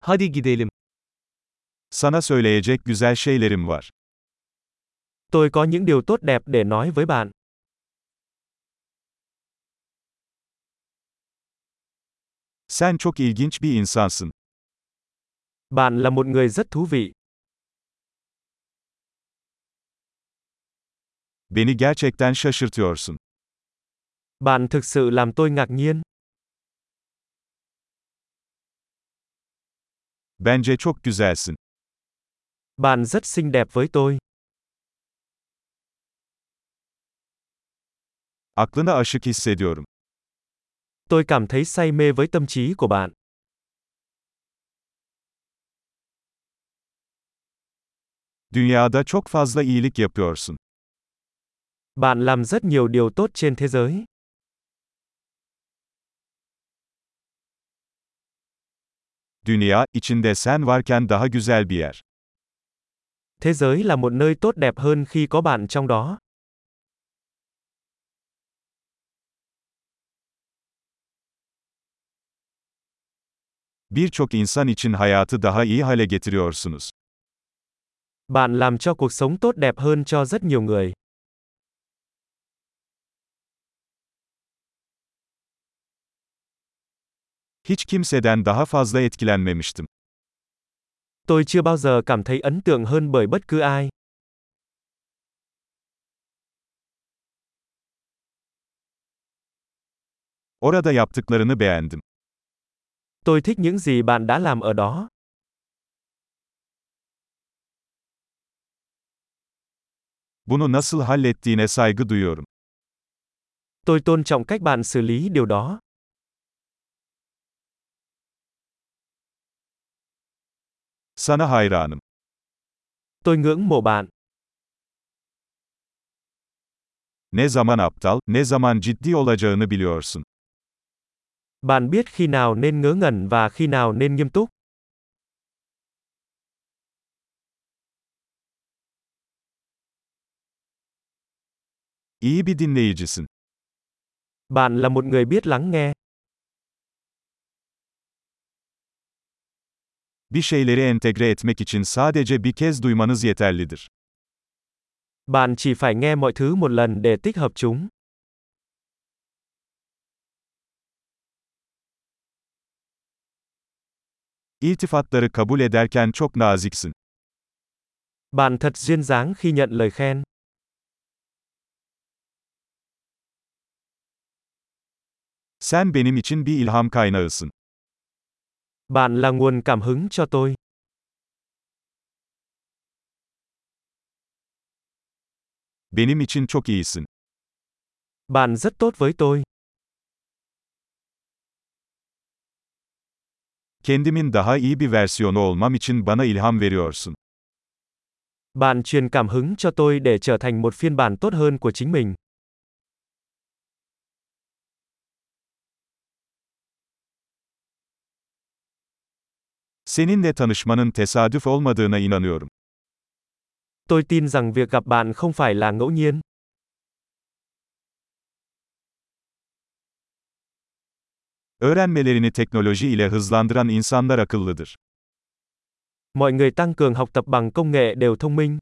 Hadi gidelim. Sana söyleyecek güzel şeylerim var. Tôi có những điều tốt đẹp để nói với bạn. Sen çok ilginç bir insansın. Bạn là một người rất thú vị. Beni gerçekten şaşırtıyorsun. Bạn thực sự làm tôi ngạc nhiên. Bence çok güzelsin. Bạn rất xinh đẹp với tôi. Aklına aşık hissediyorum. Tôi cảm thấy say mê với tâm trí của bạn. Dünyada çok fazla iyilik yapıyorsun. Bạn làm rất nhiều điều tốt trên thế giới. Dünya, içinde sen varken daha güzel bir yer. Thế giới là một nơi tốt đẹp hơn khi có bạn trong đó. Birçok insan için hayatı daha iyi hale getiriyorsunuz. Bạn làm cho cuộc sống tốt đẹp hơn cho rất nhiều người. Hiç kimseden daha fazla etkilenmemiştim. Tôi chưa bao giờ cảm thấy ấn tượng hơn bởi bất cứ ai. Orada yaptıklarını beğendim. Tôi thích những gì bạn đã làm ở đó. Bunu nasıl hallettiğine saygı duyuyorum. Tôi tôn trọng cách bạn xử lý điều đó. Sana hayranım. Tôi ngưỡng mộ bạn. Ne zaman aptal, ne zaman ciddi olacağını biliyorsun. Bạn biết khi nào nên ngớ ngẩn và khi nào nên nghiêm túc. İyi bir dinleyicisin. Bạn là một người biết lắng nghe. Bir şeyleri entegre etmek için sadece bir kez duymanız yeterlidir. Bạn chỉ phải nghe mọi thứ một lần để tích hợp chúng. İltifatları kabul ederken çok naziksin. Bạn thật duyên dáng khi nhận lời khen. Sen benim için bir ilham kaynağısın. Bạn là nguồn cảm hứng cho tôi. Benim için çok iyisin. Bạn rất tốt với tôi. Kendimin daha iyi bir versiyonu olmam için bana ilham veriyorsun. Bạn truyền cảm hứng cho tôi để trở thành một phiên bản tốt hơn của chính mình. Seninle tanışmanın tesadüf olmadığına inanıyorum. Tôi tin rằng việc gặp bạn không phải là ngẫu nhiên. Öğrenmelerini teknoloji ile hızlandıran insanlar akıllıdır. Mọi người tăng cường học tập bằng công nghệ đều thông minh.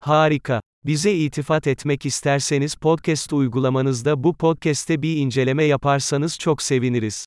Harika. Bize itifat etmek isterseniz podcast uygulamanızda bu podcast'te bir inceleme yaparsanız çok seviniriz.